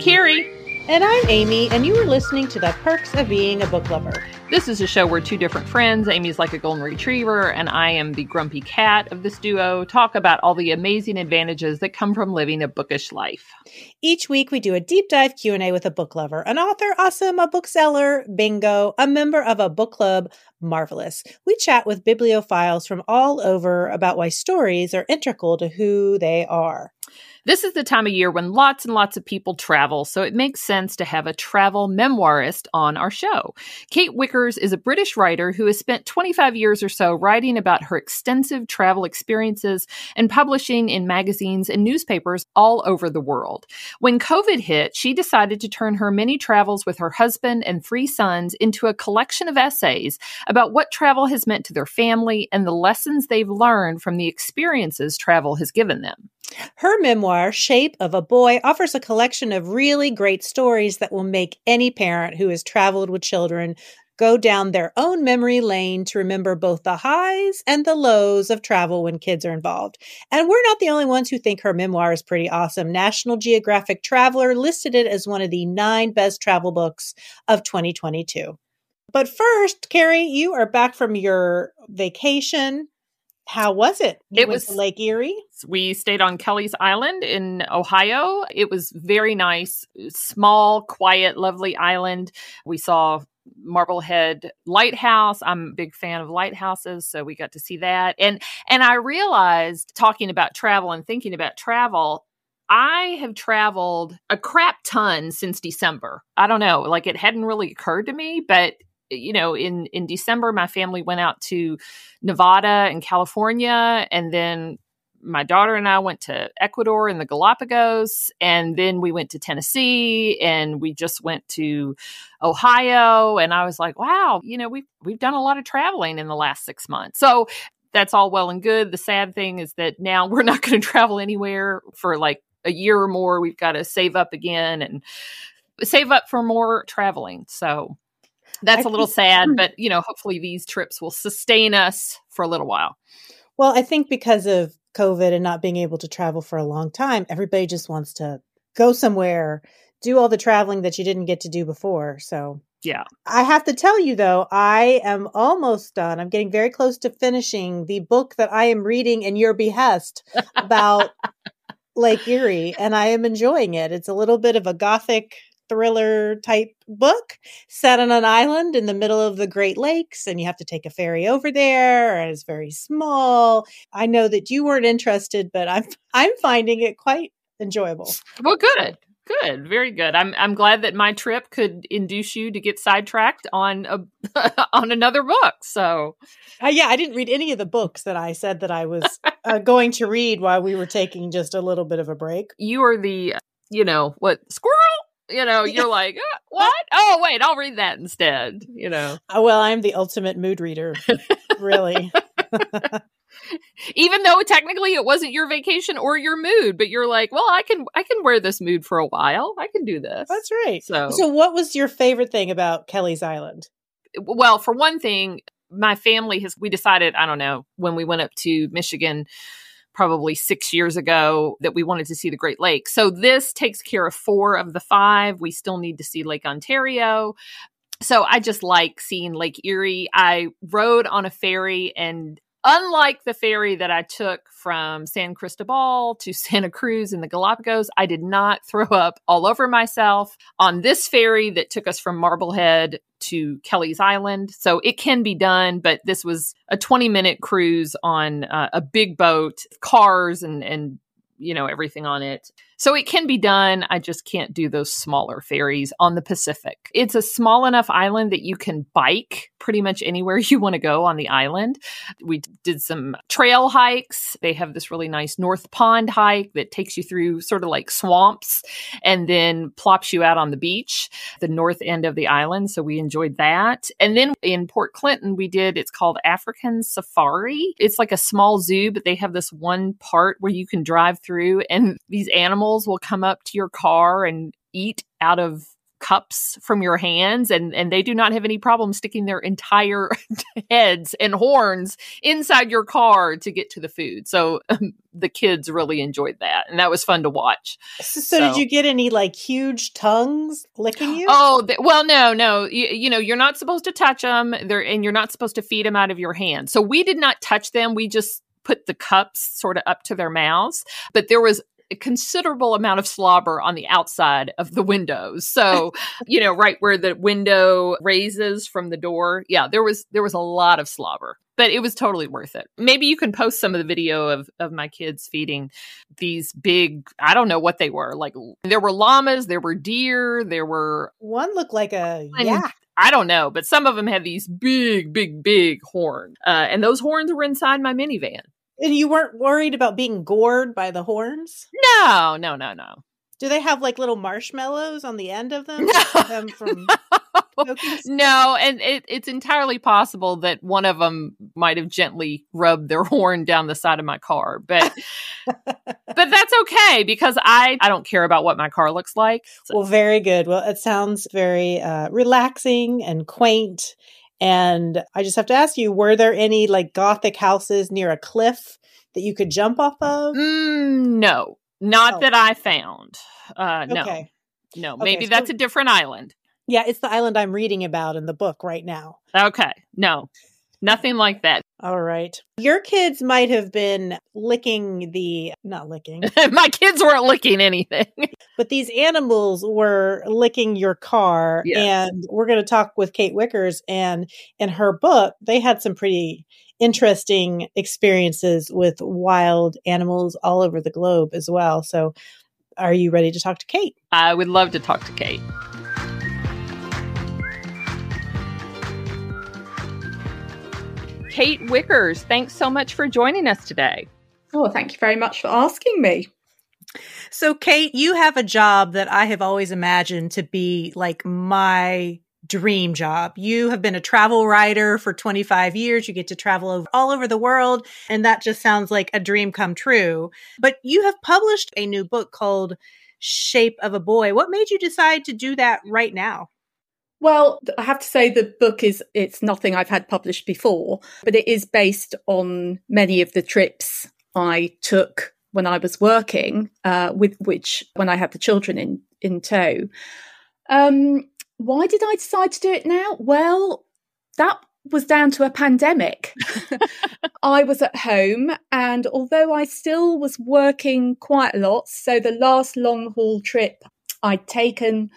Carrie. And I'm Amy, and you are listening to The Perks of Being a Book Lover. This is a show where two different friends, Amy's like a golden retriever, and I am the grumpy cat of this duo, talk about all the amazing advantages that come from living a bookish life. Each week we do a deep dive Q&A with a book lover, an author, awesome, a bookseller, bingo, a member of a book club, marvelous. We chat with bibliophiles from all over about why stories are integral to who they are. This is the time of year when lots and lots of people travel, so it makes sense to have a travel memoirist on our show. Kate Wickers is a British writer who has spent 25 years or so writing about her extensive travel experiences and publishing in magazines and newspapers all over the world. When COVID hit, she decided to turn her many travels with her husband and three sons into a collection of essays about what travel has meant to their family and the lessons they've learned from the experiences travel has given them. Her memoir, Shape of a Boy, offers a collection of really great stories that will make any parent who has traveled with children go down their own memory lane to remember both the highs and the lows of travel when kids are involved. And we're not the only ones who think her memoir is pretty awesome. National Geographic Traveler listed it as one of the nine best travel books of 2022. But first, Carrie, you are back from your vacation. How was it? You it was Lake Erie. We stayed on Kelleys Island in Ohio. It was very nice, uh, small, quiet, lovely island. We saw Marblehead Lighthouse. I'm a big fan of lighthouses, so we got to see that. And and I realized talking about travel and thinking about travel, I have traveled a crap ton since December. I don't know, like it hadn't really occurred to me, but you know, in in December, my family went out to Nevada and California, and then my daughter and I went to Ecuador and the Galapagos, and then we went to Tennessee, and we just went to Ohio, and I was like, wow, you know, we've we've done a lot of traveling in the last six months. So that's all well and good. The sad thing is that now we're not going to travel anywhere for like a year or more. We've got to save up again and save up for more traveling. So that's I a little think, sad, hmm. but you know, hopefully these trips will sustain us for a little while. Well, I think because of COVID and not being able to travel for a long time, everybody just wants to go somewhere, do all the traveling that you didn't get to do before. So, yeah. I have to tell you though, I am almost done. I'm getting very close to finishing the book that I am reading in your behest about Lake Erie, and I am enjoying it. It's a little bit of a gothic thriller type book set on an island in the middle of the Great Lakes, and you have to take a ferry over there, and it's very small. I know that you weren't interested, but I'm I'm finding it quite enjoyable. Well, good. Good, very good. I'm I'm glad that my trip could induce you to get sidetracked on a on another book. So, uh, yeah, I didn't read any of the books that I said that I was uh, going to read while we were taking just a little bit of a break. You are the you know what squirrel you know, you're like, uh, what? Oh, wait, I'll read that instead. You know. Uh, well, I'm the ultimate mood reader, really. Even though technically it wasn't your vacation or your mood, but you're like, well, I can I can wear this mood for a while. I can do this. That's right. So, so what was your favorite thing about Kelleys Island? Well, for one thing, my family has we decided, I don't know, when we went up to Michigan probably six years ago that we wanted to see the Great Lakes. So this takes care of four of the five. We still need to see Lake Ontario. So I just like seeing Lake Erie. I rode on a ferry and Unlike the ferry that I took from San Cristobal to Santa Cruz in the Galapagos, I did not throw up all over myself on this ferry that took us from Marblehead to Kelleys Island. So it can be done, but this was a 20 minute cruise on uh, a big boat, cars and, and, you know, everything on it. So it can be done. I just can't do those smaller ferries on the Pacific. It's a small enough island that you can bike pretty much anywhere you want to go on the island. We did some trail hikes. They have this really nice North Pond hike that takes you through sort of like swamps and then plops you out on the beach, the north end of the island. So we enjoyed that. And then in Port Clinton, we did, it's called African Safari. It's like a small zoo, but they have this one part where you can drive through and these animals animals will come up to your car and eat out of cups from your hands and and they do not have any problem sticking their entire heads and horns inside your car to get to the food. So um, the kids really enjoyed that and that was fun to watch. So, so, did you get any like huge tongues licking you? Oh th- well no no. You, you know you're not supposed to touch them there and you're not supposed to feed them out of your hand so we did not touch them. We just put the cups sort of up to their mouths. But there was a considerable amount of slobber on the outside of the windows. So, you know, right where the window raises from the door. Yeah, there was there was a lot of slobber. But it was totally worth it. Maybe you can post some of the video of, of my kids feeding these big, I don't know what they were. Like there were llamas, there were deer, there were one looked like a yak. I don't know, but some of them had these big, big, big horns. Uh, and those horns were inside my minivan. And you weren't worried about being gored by the horns? No, no, no, no. Do they have like little marshmallows on the end of them? No, them from no and it, it's entirely possible that one of them might have gently rubbed their horn down the side of my car, but but that's okay because I I don't care about what my car looks like. So. Well, very good. Well, it sounds very uh, relaxing and quaint and I just have to ask you, were there any like gothic houses near a cliff that you could jump off of? Mm, no, not oh. that I found. Uh, no, okay. no, maybe okay, that's so, a different island. Yeah, it's the island I'm reading about in the book right now. Okay, no, Nothing like that. All right. Your kids might have been licking the, not licking. My kids weren't licking anything. but these animals were licking your car. Yes. And we're going to talk with Kate Wickers. And in her book, they had some pretty interesting experiences with wild animals all over the globe as well. So are you ready to talk to Kate? I would love to talk to Kate. Kate Wickers, thanks so much for joining us today. Oh, thank you very much for asking me. So, Kate, you have a job that I have always imagined to be like my dream job. You have been a travel writer for 25 years. You get to travel all over the world. And that just sounds like a dream come true. But you have published a new book called Shape of a Boy. What made you decide to do that right now? Well, I have to say the book is it's nothing I've had published before, but it is based on many of the trips I took when I was working, uh, with which when I had the children in in tow. Um, why did I decide to do it now? Well, that was down to a pandemic. I was at home, and although I still was working quite a lot, so the last long haul trip I'd taken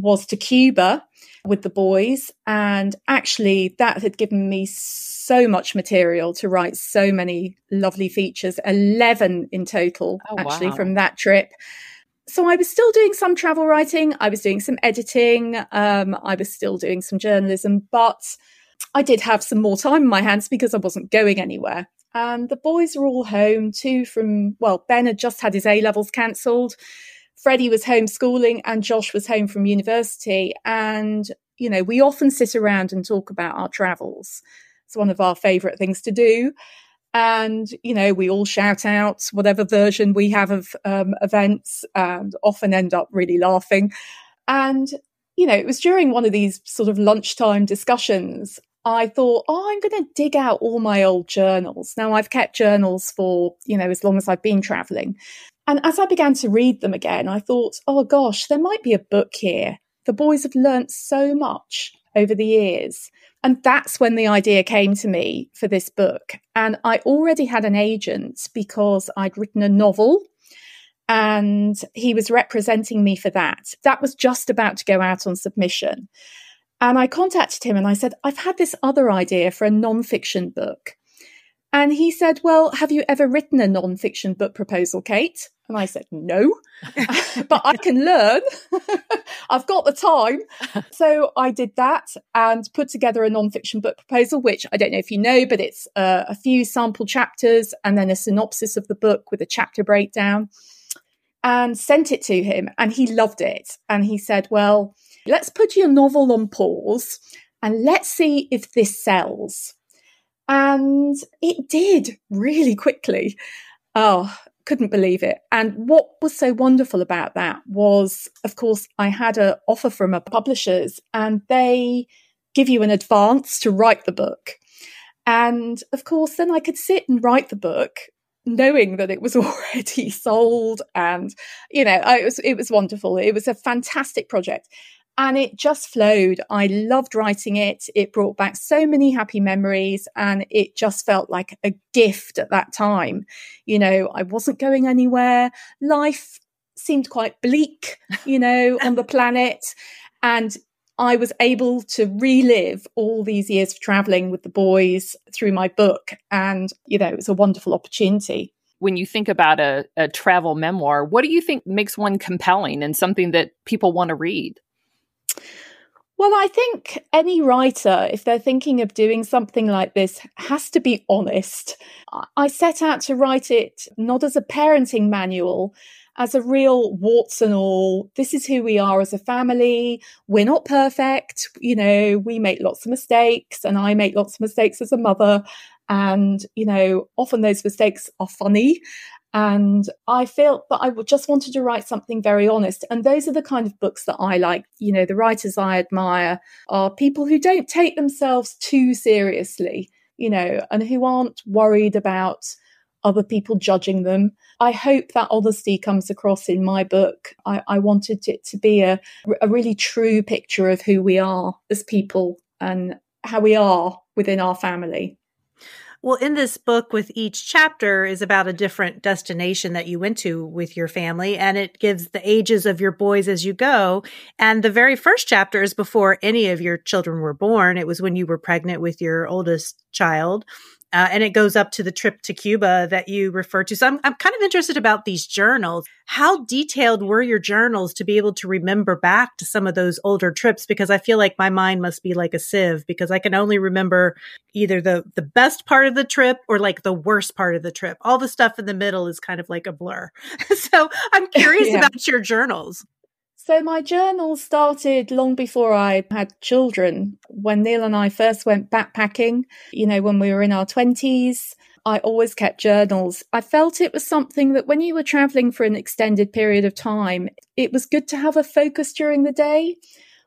was to Cuba with the boys. And actually, that had given me so much material to write so many lovely features 11 in total, oh, actually, wow. from that trip. So I was still doing some travel writing, I was doing some editing, um, I was still doing some journalism, but I did have some more time in my hands because I wasn't going anywhere. And the boys were all home too from, well, Ben had just had his A levels cancelled. Freddie was homeschooling and Josh was home from university. And, you know, we often sit around and talk about our travels. It's one of our favorite things to do. And, you know, we all shout out whatever version we have of um, events and often end up really laughing. And, you know, it was during one of these sort of lunchtime discussions I thought, oh, I'm going to dig out all my old journals. Now, I've kept journals for, you know, as long as I've been traveling. And as I began to read them again, I thought, oh gosh, there might be a book here. The boys have learnt so much over the years. And that's when the idea came to me for this book. And I already had an agent because I'd written a novel and he was representing me for that. That was just about to go out on submission. And I contacted him and I said, I've had this other idea for a non-fiction book. And he said, Well, have you ever written a non-fiction book proposal, Kate? And I said, No, but I can learn. I've got the time. So I did that and put together a non-fiction book proposal, which I don't know if you know, but it's uh, a few sample chapters and then a synopsis of the book with a chapter breakdown and sent it to him. And he loved it. And he said, Well, let's put your novel on pause and let's see if this sells. And it did really quickly. Oh, couldn't believe it. And what was so wonderful about that was, of course, I had an offer from a publishers and they give you an advance to write the book. And of course, then I could sit and write the book knowing that it was already sold and you know it was it was wonderful it was a fantastic project and it just flowed. I loved writing it. It brought back so many happy memories and it just felt like a gift at that time. You know, I wasn't going anywhere. Life seemed quite bleak, you know, on the planet. And I was able to relive all these years of traveling with the boys through my book. And, you know, it was a wonderful opportunity when you think about a, a, travel memoir, what do you think makes one compelling and something that people want to read? Well, I think any writer, if they're thinking of doing something like this, has to be honest. I set out to write it not as a parenting manual, as a real warts and all. This is who we are as a family. We're not perfect. You know, we make lots of mistakes, and I make lots of mistakes as a mother. And, you know, often those mistakes are funny. And I felt that I just wanted to write something very honest. And those are the kind of books that I like. You know, the writers I admire are people who don't take themselves too seriously, you know, and who aren't worried about other people judging them. I hope that honesty comes across in my book. I, I wanted it to be a, a really true picture of who we are as people and how we are within our family. Well, in this book, with each chapter is about a different destination that you went to with your family, and it gives the ages of your boys as you go. And the very first chapter is before any of your children were born. It was when you were pregnant with your oldest child. Uh, and it goes up to the trip to Cuba that you refer to. So I'm, I'm kind of interested about these journals. How detailed were your journals to be able to remember back to some of those older trips? Because I feel like my mind must be like a sieve because I can only remember either the, the best part of the trip or like the worst part of the trip. All the stuff in the middle is kind of like a blur. so I'm curious yeah. about your journals. So my journal started long before I had children. When Neil and I first went backpacking, you know, when we were in our 20s, I always kept journals. I felt it was something that when you were traveling for an extended period of time, it was good to have a focus during the day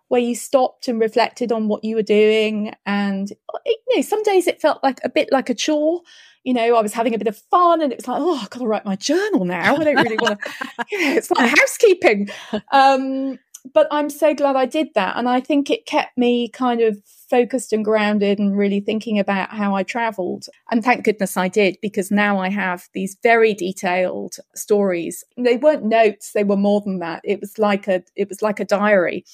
where you stopped and reflected on what you were doing. And, you know, some days it felt like a bit like a chore you know, I was having a bit of fun and it was like, oh, I've got to write my journal now. I don't really want to, you know, it's like housekeeping. Um, but I'm so glad I did that. And I think it kept me kind of focused and grounded and really thinking about how I traveled. And thank goodness I did, because now I have these very detailed stories. They weren't notes, they were more than that. It was like a it was like a diary.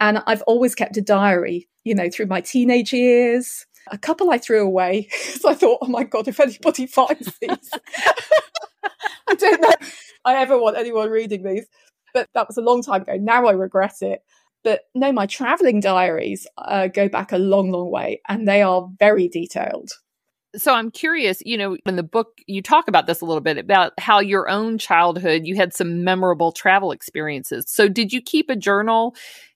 And I've always kept a diary, you know, through my teenage years, a couple I threw away because I thought, oh my God, if anybody finds these, I don't know I ever want anyone reading these. But that was a long time ago. Now I regret it. But no, my traveling diaries uh, go back a long, long way and they are very detailed. So I'm curious, you know, in the book, you talk about this a little bit about how your own childhood, you had some memorable travel experiences. So did you keep a journal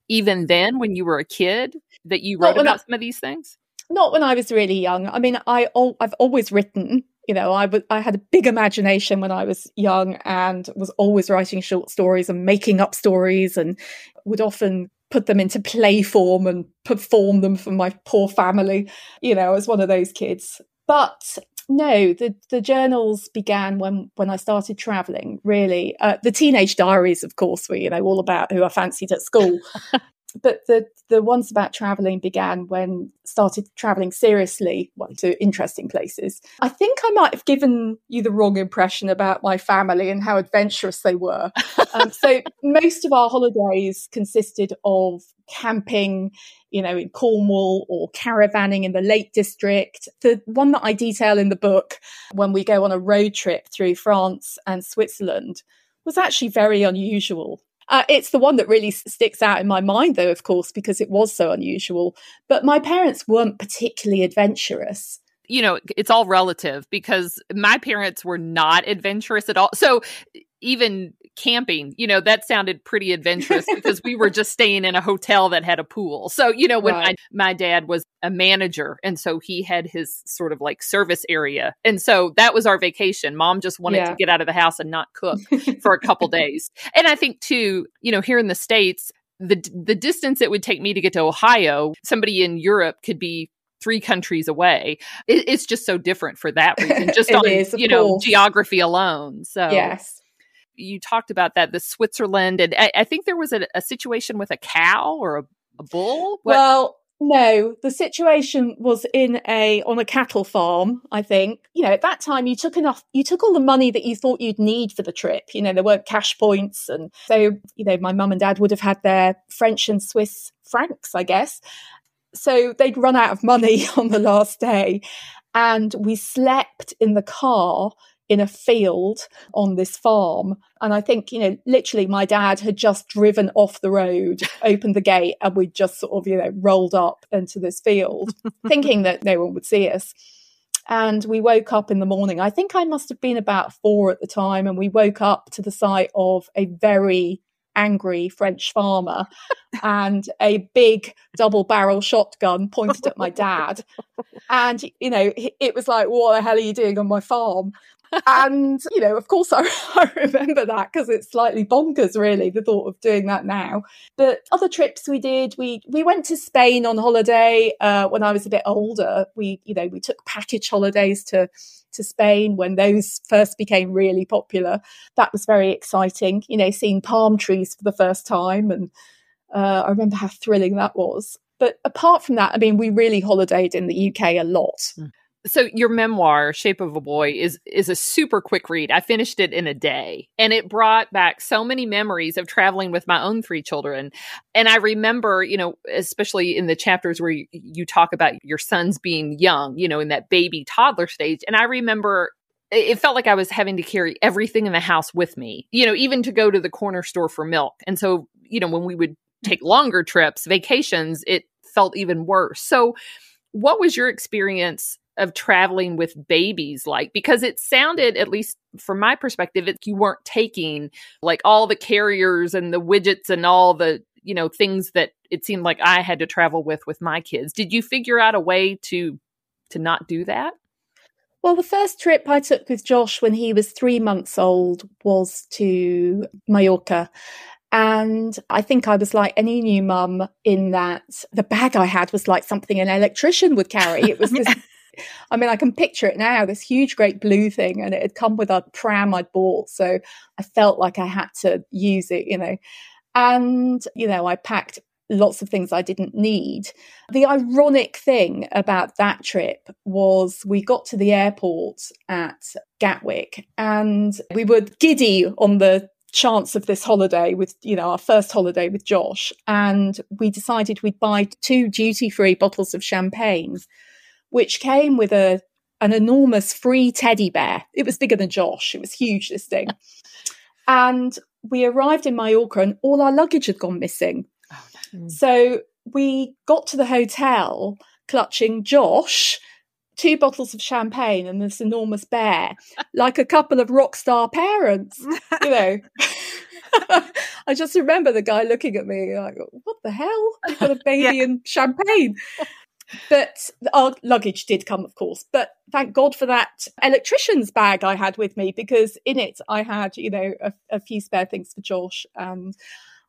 even then when you were a kid that you wrote well, about I, some of these things? Not when I was really young. I mean, I I've always written. You know, I had a big imagination when I was young and was always writing short stories and making up stories and would often put them into play form and perform them for my poor family. You know, as one of those kids. But no, the the journals began when when I started traveling. Really, uh, the teenage diaries, of course, were you know all about who I fancied at school. but the the ones about traveling began when started traveling seriously to interesting places. I think I might have given you the wrong impression about my family and how adventurous they were. um, so most of our holidays consisted of camping, you know, in Cornwall or caravanning in the Lake District. The one that I detail in the book when we go on a road trip through France and Switzerland was actually very unusual. Uh, it's the one that really sticks out in my mind, though, of course, because it was so unusual. But my parents weren't particularly adventurous you know, it's all relative because my parents were not adventurous at all. So even camping, you know, that sounded pretty adventurous because we were just staying in a hotel that had a pool. So, you know, when right. my, my dad was a manager and so he had his sort of like service area. And so that was our vacation. Mom just wanted yeah. to get out of the house and not cook for a couple days. And I think too, you know, here in the States, the the distance it would take me to get to Ohio, somebody in Europe could be three countries away. It, it's just so different for that reason, just on is, you know geography alone. So yes, you talked about that the Switzerland, and I, I think there was a, a, situation with a cow or a, a bull. What? Well, no, the situation was in a on a cattle farm, I think. You know, at that time you took enough you took all the money that you thought you'd need for the trip. You know, there weren't cash points and so, you know, my mum and dad would have had their French and Swiss francs, I guess. So they'd run out of money on the last day and we slept in the car in a field on this farm. And I think, you know, literally my dad had just driven off the road, opened the gate, and we just sort of, you know, rolled up into this field, thinking that no one would see us. And we woke up in the morning. I think I must have been about four at the time. And we woke up to the sight of a very angry French farmer and a big double barrel shotgun pointed at my dad. And, you know, it was like, what the hell are you doing on my farm? And you know, of course, I, I remember that because it's slightly bonkers, really, the thought of doing that now. But other trips we did, we we went to Spain on holiday uh, when I was a bit older. We you know we took package holidays to to Spain when those first became really popular. That was very exciting. You know, seeing palm trees for the first time, and uh, I remember how thrilling that was. But apart from that, I mean, we really holidayed in the UK a lot. Mm so your memoir shape of a boy is is a super quick read. I finished it in a day and it brought back so many memories of traveling with my own three children. And i remember you know especially in the chapters where you, you talk about your sons being young you know in that baby toddler stage and i remember it felt like i was having to carry everything in the house with me you know even to go to the corner store for milk. And so you know when we would mm. take longer trips vacations it felt even worse. So what was your experience of traveling with babies like because it sounded at least from my perspective it, you weren't taking like all the carriers and the widgets and all the you know things that it seemed like I had to travel with with my kids did you figure out a way to to not do that well, the first trip I took with Josh when he was three months old was to Mallorca. And I think I was like any new mum in that the bag I had was like something an electrician would carry. It was this I mean, I can picture it now, this huge, great blue thing, and it had come with a pram I'd bought. So I felt like I had to use it, you know. And, you know, I packed lots of things I didn't need. The ironic thing about that trip was we got to the airport at Gatwick and we were giddy on the chance of this holiday with you know our first holiday with Josh and we decided we'd buy two duty free bottles of champagne which came with a an enormous free teddy bear. It was bigger than Josh. It was huge, this thing. and we arrived in Mallorca and all our luggage had gone missing. Oh, no. So we got to the hotel clutching Josh, two bottles of champagne, and this enormous bear, like a couple of rock star parents, you know. I just remember the guy looking at me like, "What the hell? You've got a baby yeah. and champagne." But our luggage did come, of course. But thank God for that electrician's bag I had with me because in it I had, you know, a, a few spare things for Josh. And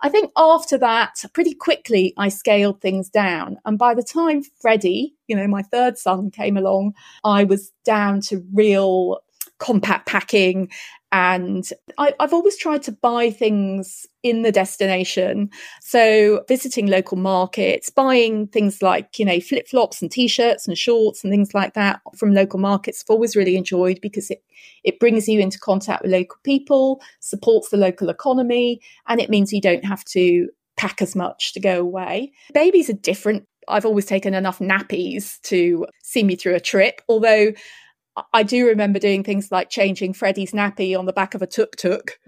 I think after that, pretty quickly, I scaled things down. And by the time Freddie, you know, my third son came along, I was down to real compact packing and I, have always tried to buy things in the destination. So visiting local markets, buying things like, you know, flip flops and t-shirts and shorts and things like that from local markets I've always really enjoyed because it, it brings you into contact with local people, supports the local economy, and it means you don't have to pack as much to go away. Babies are different. I've always taken enough nappies to see me through a trip, although I do remember doing things like changing Freddie's nappy on the back of a tuk tuk,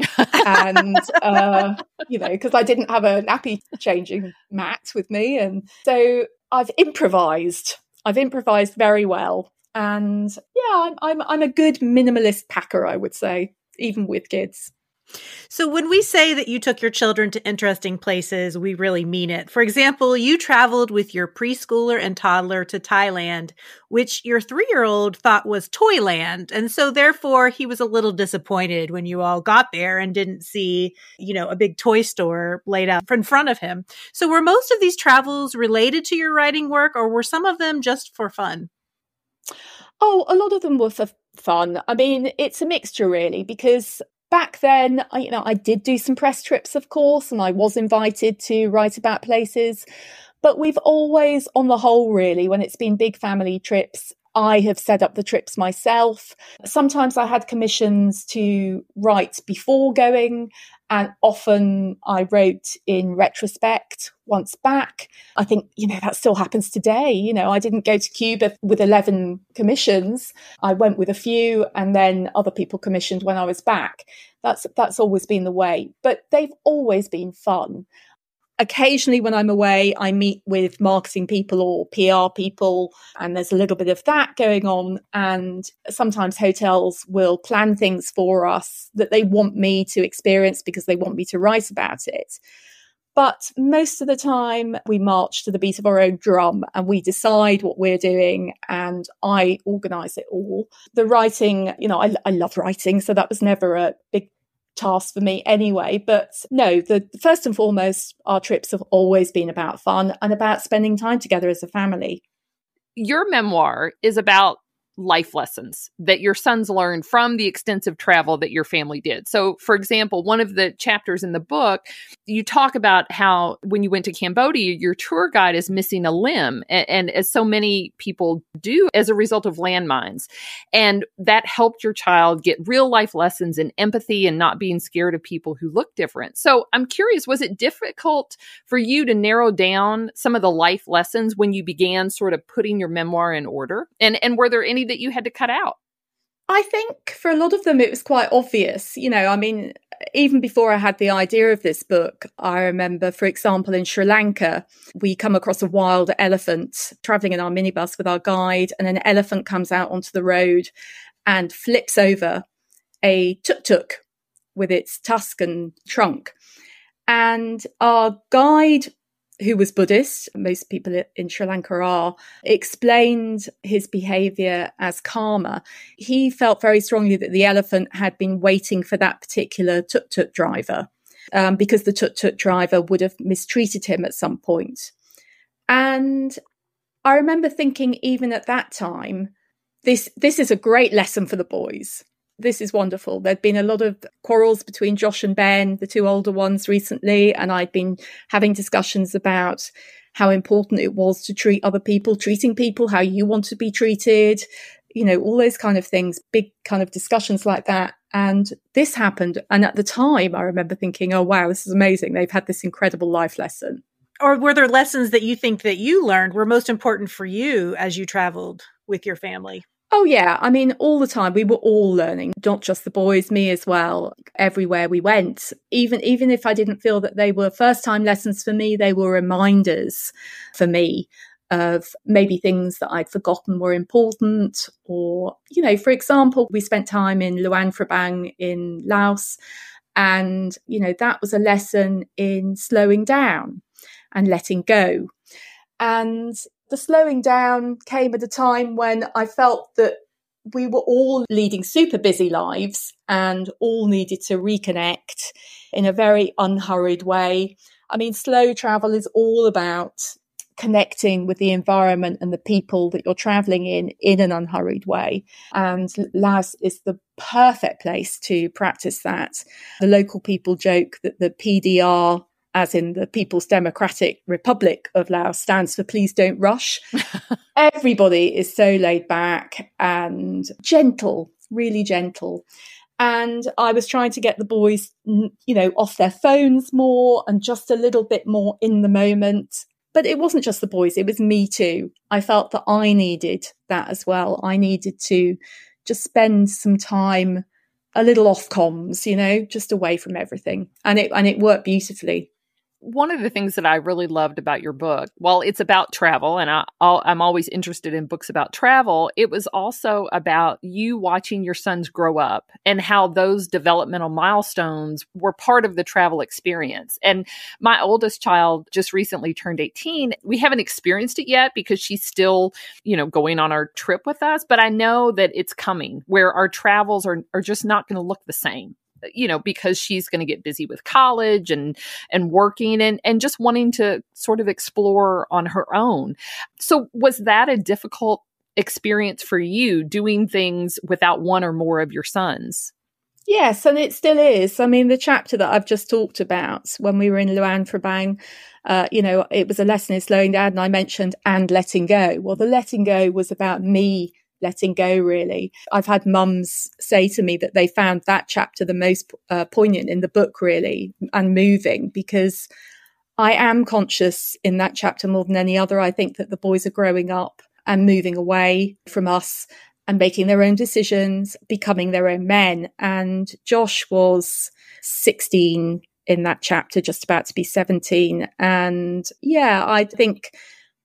and uh, you know, because I didn't have a nappy changing mat with me, and so I've improvised. I've improvised very well, and yeah, I'm I'm, I'm a good minimalist packer, I would say, even with kids. So, when we say that you took your children to interesting places, we really mean it. For example, you traveled with your preschooler and toddler to Thailand, which your three year old thought was Toyland. And so, therefore, he was a little disappointed when you all got there and didn't see, you know, a big toy store laid out in front of him. So, were most of these travels related to your writing work, or were some of them just for fun? Oh, a lot of them were for fun. I mean, it's a mixture really because back then, I, you know, I did do some press trips, of course, and I was invited to write about places. But we've always, on the whole, really, when it's been big family trips, I have set up the trips myself. Sometimes I had commissions to write before going, and often I wrote in retrospect once back. I think, you know, that still happens today. You know, I didn't go to Cuba with 11 commissions. I went with a few and then other people commissioned when I was back. That's, that's always been the way, but they've always been fun occasionally when I'm away, I meet with marketing people or PR people, and there's a little bit of that going on. And sometimes hotels will plan things for us that they want me to experience because they want me to write about it. But most of the time, we march to the beat of our own drum and we decide what we're doing, and I organize it all. The writing, you know, I, I love writing, so that was never a big task for me anyway. But no, the first and foremost, our trips have always been about fun and about spending time together as a family. Your memoir is about life lessons that your sons learned from the extensive travel that your family did. So, for example, one of the chapters in the book, you talk about how when you went to Cambodia, your tour guide is missing a limb, and, and as so many people do as a result of landmines. And that helped your child get real life lessons in empathy and not being scared of people who look different. So, I'm curious, was it difficult for you to narrow down some of the life lessons when you began sort of putting your memoir in order? And and were there any that you had to cut out? I think for a lot of them, it was quite obvious. You know, I mean, even before I had the idea of this book, I remember, for example, in Sri Lanka, we come across a wild elephant traveling in our minibus with our guide, and an elephant comes out onto the road and flips over a tuk tuk with its tusk and trunk. And our guide who was Buddhist, most people in Sri Lanka are, explained his behavior as karma. He felt very strongly that the elephant had been waiting for that particular tuk tuk driver um, because the tuk tuk driver would have mistreated him at some point. And I remember thinking, even at that time, this this is a great lesson for the boys this is wonderful. There'd been a lot of quarrels between Josh and Ben, the two older ones recently, and I'd been having discussions about how important it was to treat other people, treating people how you want to be treated, you know, all those kind of things, big kind of discussions like that. And this happened. And at the time, I remember thinking, oh, wow, this is amazing. They've had this incredible life lesson. Or were there lessons that you think that you learned were most important for you as you traveled with your family? Oh, yeah. I mean, all the time we were all learning, not just the boys, me as well, everywhere we went. Even, even if I didn't feel that they were first time lessons for me, they were reminders for me of maybe things that I'd forgotten were important. Or, you know, for example, we spent time in Luang Prabang in Laos. And, you know, that was a lesson in slowing down and letting go. And the slowing down came at a time when I felt that we were all leading super busy lives and all needed to reconnect in a very unhurried way. I mean, slow travel is all about connecting with the environment and the people that you're traveling in in an unhurried way. And Laos is the perfect place to practice that. The local people joke that the PDR as in the People's Democratic Republic of Laos, stands for Please Don't Rush. Everybody is so laid back and gentle, really gentle. And I was trying to get the boys, you know, off their phones more and just a little bit more in the moment. But it wasn't just the boys, it was me too. I felt that I needed that as well. I needed to just spend some time a little off comms, you know, just away from everything. And it and it worked beautifully one of the things that I really loved about your book, while it's about travel, and I, am always interested in books about travel, it was also about you watching your sons grow up and how those developmental milestones were part of the travel experience. And my oldest child just recently turned 18. We haven't experienced it yet because she's still, you know, going on our trip with us, but I know that it's coming where our travels are, are just not going to look the same you know because she's going to get busy with college and and working and and just wanting to sort of explore on her own so was that a difficult experience for you doing things without one or more of your sons Yes, and it still is. I mean, the chapter that I've just talked about when we were in Luang Prabang, uh, you know, it was a lesson in slowing down, and I mentioned and letting go. Well, the letting go was about me letting go, really. I've had mums say to me that they found that chapter the most uh, poignant in the book, really, and moving because I am conscious in that chapter more than any other. I think that the boys are growing up and moving away from us and making their own decisions, becoming their own men. And Josh was 16 in that chapter, just about to be 17. And yeah, I think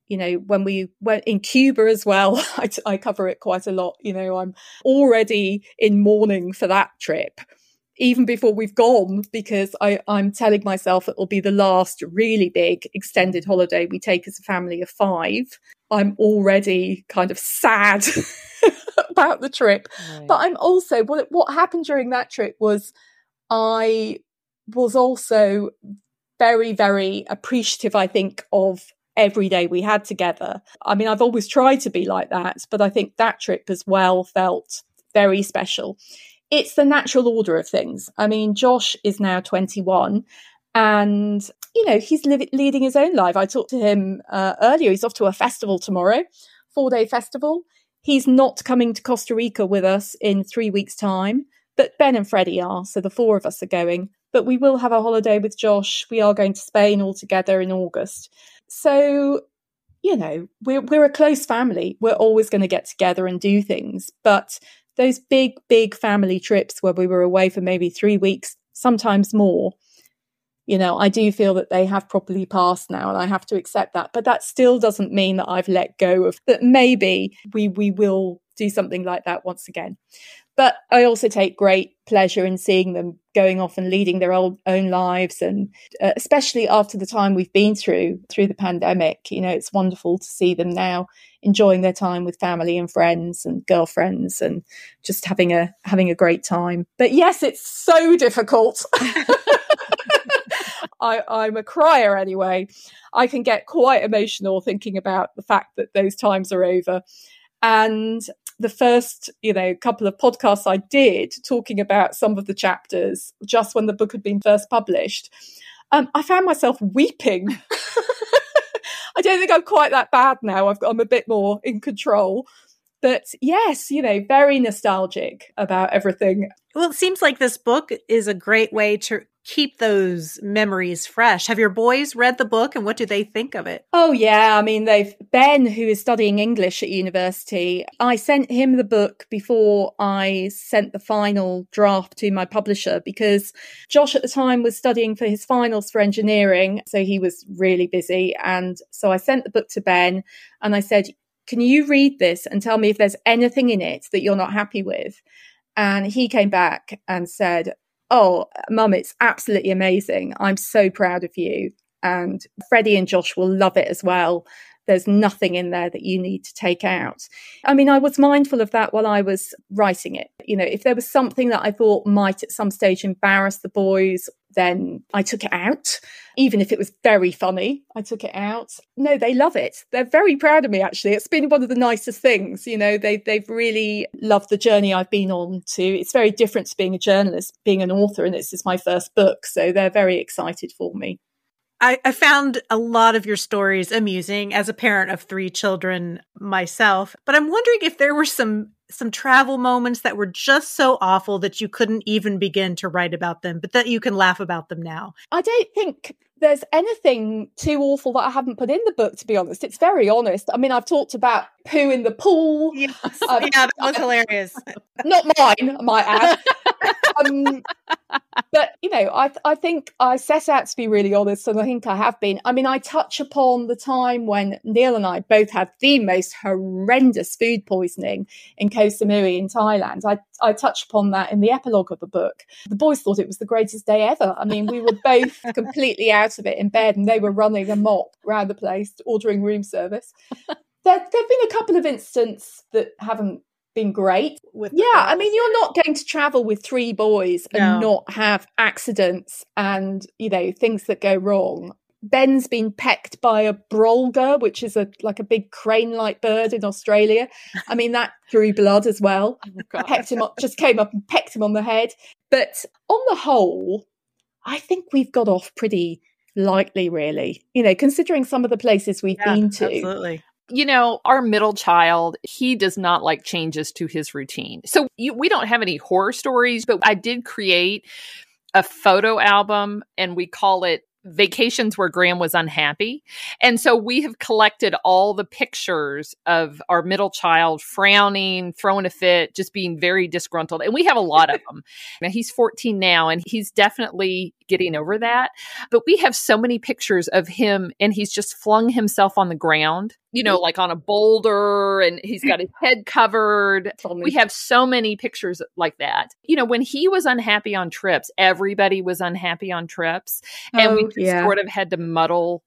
you know, when we went in Cuba as well, I, I cover it quite a lot. You know, I'm already in mourning for that trip even before we've gone, because I, I'm telling myself it will be the last really big extended holiday we take as a family of five. I'm already kind of sad about the trip. Right. But I'm also, what, what happened during that trip was I was also very, very appreciative, I think, of every day we had together. I mean, I've always tried to be like that, but I think that trip as well felt very special. It's the natural order of things. I mean, Josh is now 21 and, you know, he's li- leading his own life. I talked to him uh, earlier. He's off to a festival tomorrow, four day festival. He's not coming to Costa Rica with us in three weeks' time, but Ben and Freddie are. So the four of us are going. But we will have a holiday with Josh. We are going to Spain all together in August. So, you know, we're, we're a close family. We're always going to get together and do things. But those big, big family trips where we were away for maybe three weeks, sometimes more, you know, I do feel that they have properly passed now and I have to accept that. But that still doesn't mean that I've let go of that. Maybe we, we will do something like that once again. But I also take great pleasure in seeing them going off and leading their own, own lives. And uh, especially after the time we've been through, through the pandemic, you know, it's wonderful to see them now enjoying their time with family and friends and girlfriends and just having a, having a great time. But yes, it's so difficult. I, I'm a crier anyway. I can get quite emotional thinking about the fact that those times are over. And the first, you know, couple of podcasts I did talking about some of the chapters just when the book had been first published, um, I found myself weeping. I don't think I'm quite that bad now. I've got, I'm a bit more in control. But yes, you know, very nostalgic about everything. Well, it seems like this book is a great way to keep those memories fresh. Have your boys read the book and what do they think of it? Oh yeah, I mean they've Ben who is studying English at university. I sent him the book before I sent the final draft to my publisher because Josh at the time was studying for his finals for engineering, so he was really busy and so I sent the book to Ben and I said, "Can you read this and tell me if there's anything in it that you're not happy with?" And he came back and said, Oh, mum, it's absolutely amazing. I'm so proud of you. And Freddie and Josh will love it as well. There's nothing in there that you need to take out. I mean, I was mindful of that while I was writing it. You know, if there was something that I thought might at some stage embarrass the boys, then I took it out. Even if it was very funny, I took it out. No, they love it. They're very proud of me, actually. It's been one of the nicest things. You know, they, they've really loved the journey I've been on to. It's very different to being a journalist, being an author, and this is my first book. So they're very excited for me. I, I, found a lot of your stories amusing as a parent of three children myself, but I'm wondering if there were some some travel moments that were just so awful that you couldn't even begin to write about them, but that you can laugh about them now. I don't think there's anything too awful that I haven't put in the book, to be honest. It's very honest. I mean, I've talked about poo in the pool. Yes. Um, yeah, that was hilarious. Not mine, I might add. Um, but you know, I I think I set out to be really honest, and I think I have been. I mean, I touch upon the time when Neil and I both had the most horrendous food poisoning in Koh Samui in Thailand. I I touch upon that in the epilogue of the book. The boys thought it was the greatest day ever. I mean, we were both completely out of it in bed, and they were running amok around the place, ordering room service. There, there have been a couple of instances that haven't been great. With yeah, I mean, you're not going to travel with three boys and no. not have accidents and you know things that go wrong. Ben's been pecked by a brolga, which is a like a big crane-like bird in Australia. I mean, that drew blood as well. Oh, pecked him up, just came up and pecked him on the head. But on the whole, I think we've got off pretty lightly, really. You know, considering some of the places we've yeah, been to. Absolutely you know, our middle child, he does not like changes to his routine. So you, we don't have any horror stories, but I did create a photo album and we call it vacations where Graham was unhappy. And so we have collected all the pictures of our middle child frowning, throwing a fit, just being very disgruntled. And we have a lot of them. Now he's 14 now and he's definitely getting over that. But we have so many pictures of him and he's just flung himself on the ground, you know, like on a boulder and he's got his head covered. We have so many pictures like that. You know, when he was unhappy on trips, everybody was unhappy on trips. And oh, we just yeah. sort of had to muddle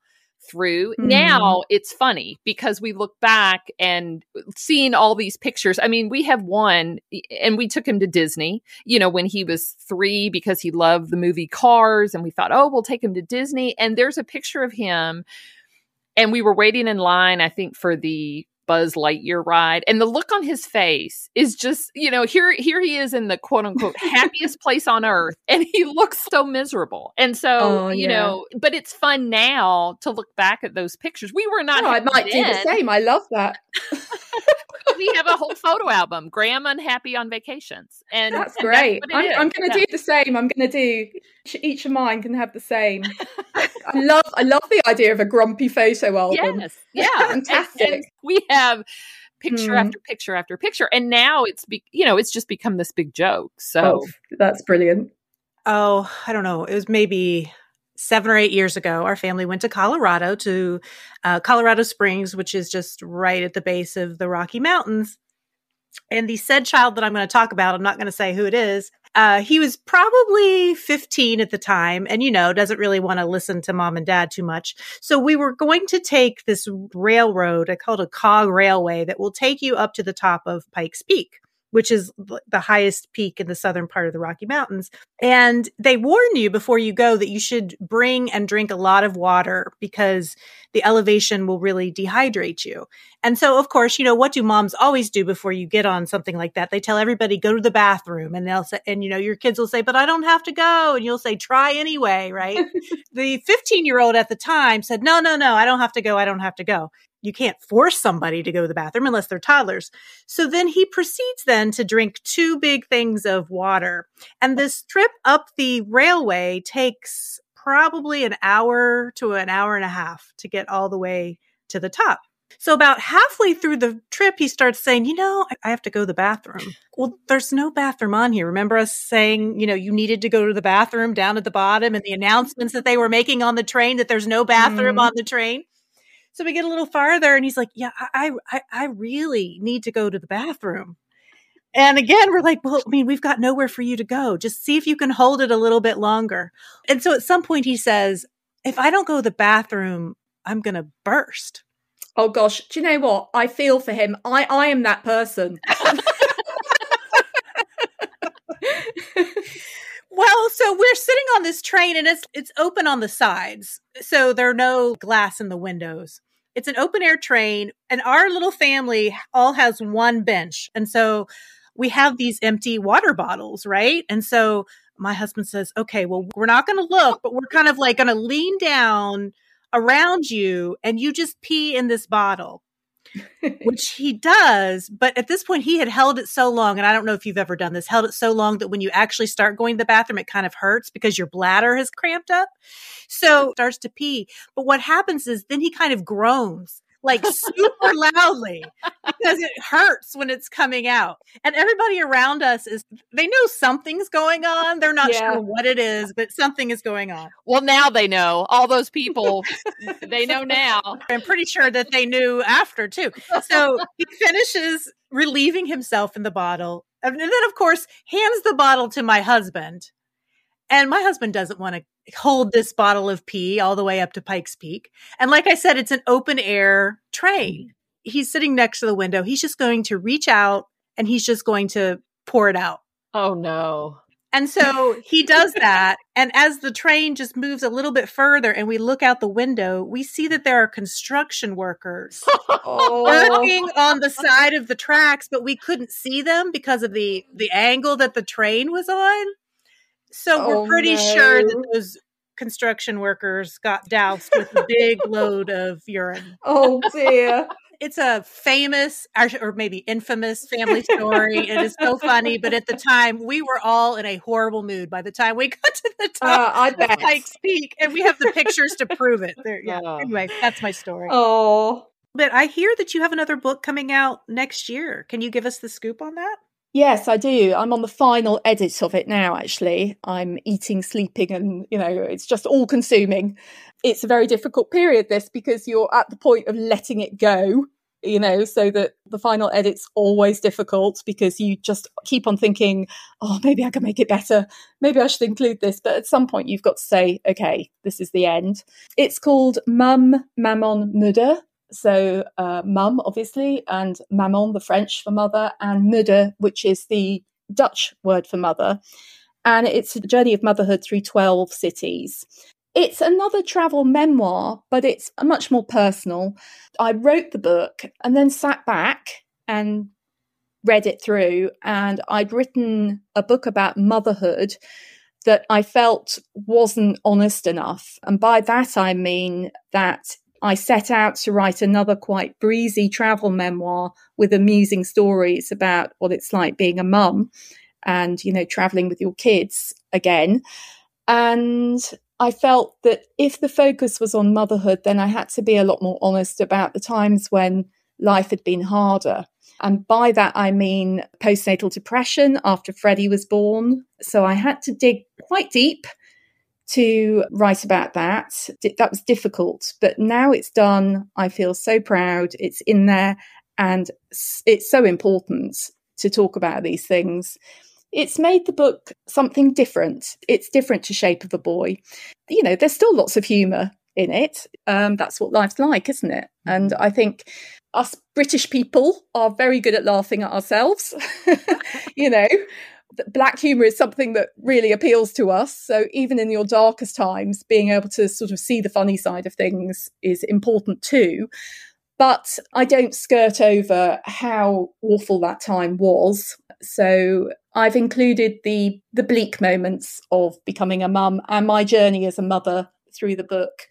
through. Mm. Now it's funny because we look back and seeing all these pictures. I mean, we have one and we took him to Disney, you know, when he was three because he loved the movie Cars. And we thought, oh, we'll take him to Disney. And there's a picture of him. And we were waiting in line, I think, for the Buzz Lightyear ride. And the look on his face is just, you know, here here he is in the quote unquote happiest place on earth and he looks so miserable. And so, oh, you yeah. know, but it's fun now to look back at those pictures. We were not oh, I might do the same. I love that. we have a whole photo album. Graham unhappy on vacations. And that's great. And that's I'm, I'm going to yeah. do the same. I'm going to do each of mine can have the same. I love I love the idea of a grumpy photo album. Yes. Yeah. Fantastic. And, and we have picture mm. after picture after picture and now it's be, you know it's just become this big joke so oh, that's brilliant oh i don't know it was maybe seven or eight years ago our family went to colorado to uh, colorado springs which is just right at the base of the rocky mountains and the said child that i'm going to talk about i'm not going to say who it is uh, he was probably 15 at the time and, you know, doesn't really want to listen to mom and dad too much. So we were going to take this railroad, I call it a cog railway that will take you up to the top of Pikes Peak which is the highest peak in the southern part of the Rocky Mountains. And they warn you before you go that you should bring and drink a lot of water because the elevation will really dehydrate you. And so, of course, you know, what do moms always do before you get on something like that? They tell everybody, go to the bathroom. And they'll say, and you know, your kids will say, but I don't have to go. And you'll say, try anyway, right? the 15 year old at the time said, no, no, no, I don't have to go. I don't have to go you can't force somebody to go to the bathroom unless they're toddlers. So then he proceeds then to drink two big things of water. And this trip up the railway takes probably an hour to an hour and a half to get all the way to the top. So about halfway through the trip, he starts saying, you know, I have to go to the bathroom. Well, there's no bathroom on here. Remember us saying, you know, you needed to go to the bathroom down at the bottom and the announcements that they were making on the train that there's no bathroom mm. on the train. So we get a little farther and he's like, yeah, I, I, I really need to go to the bathroom. And again, we're like, well, I mean, we've got nowhere for you to go. Just see if you can hold it a little bit longer. And so at some point he says, if I don't go to the bathroom, I'm going to burst. Oh gosh, do you know what? I feel for him. I I am that person. well, so we're sitting on this train and it's it's open on the sides. So there are no glass in the windows. It's an open air train and our little family all has one bench. And so we have these empty water bottles, right? And so my husband says, okay, well, we're not going to look, but we're kind of like going to lean down around you and you just pee in this bottle. Which he does. But at this point, he had held it so long, and I don't know if you've ever done this, held it so long that when you actually start going to the bathroom, it kind of hurts because your bladder has cramped up. So starts to pee. But what happens is then he kind of groans like super loudly because it hurts when it's coming out. And everybody around us is, they know something's going on. They're not Yeah. sure what it is, but something is going on. Well, now they know. All those people, they know now. I'm pretty sure that they knew after too. So he finishes relieving himself in the bottle. And then, of course, hands the bottle to my husband. And my husband doesn't want to hold this bottle of pee all the way up to Pikes Peak. And like I said, it's an open air train. Mm-hmm. He's sitting next to the window. He's just going to reach out and he's just going to pour it out. Oh no. And so he does that. And as the train just moves a little bit further and we look out the window, we see that there are construction workers Oh, working on the side of the tracks, but we couldn't see them because of the the angle that the train was on. So Oh, we're pretty sure that those construction workers got doused with a big load of urine. oh dear. It's a famous or maybe infamous family story. it is so funny, but at the time we were all in a horrible mood by the time we got to the Uh, top I of bet. Pikes Peak and we have the pictures to prove it. There, yeah. Oh. Anyway, that's my story. Oh. But I hear that you have another book coming out next year. Can you give us the scoop on that? Yes, I do. I'm on the final edit of it now, actually. I'm eating, sleeping, and, you know, it's just all consuming. It's a very difficult period, this, because you're at the point of letting it go, you know, so that the final edit's always difficult because you just keep on thinking, oh, maybe I can make it better. Maybe I should include this. But at some point, you've got to say, okay, this is the end. It's called Mum, Maman, Moeder. So, uh, mum, obviously, and maman, the French for mother, and moeder, which is the Dutch word for mother. And it's a journey of motherhood through 12 cities. It's another travel memoir, but it's much more personal. I wrote the book and then sat back and read it through, and I'd written a book about motherhood that I felt wasn't honest enough. And by that, I mean that I set out to write another quite breezy travel memoir with amusing stories about what it's like being a mum and, you know, traveling with your kids again. And I felt that if the focus was on motherhood, then I had to be a lot more honest about the times when life had been harder. And by that, I mean postnatal depression after Freddie was born. So I had to dig quite deep to write about that. That was difficult, but now it's done. I feel so proud. It's in there and it's so important to talk about these things. It's made the book something different. It's different to Shape of a Boy. You know, there's still lots of humour in it. Um, that's what life's like, isn't it? And I think us British people are very good at laughing at ourselves. you know, black humor is something that really appeals to us. So even in your darkest times, being able to sort of see the funny side of things is important too. But I don't skirt over how awful that time was. So I've included the the bleak moments of becoming a mum and my journey as a mother through the book.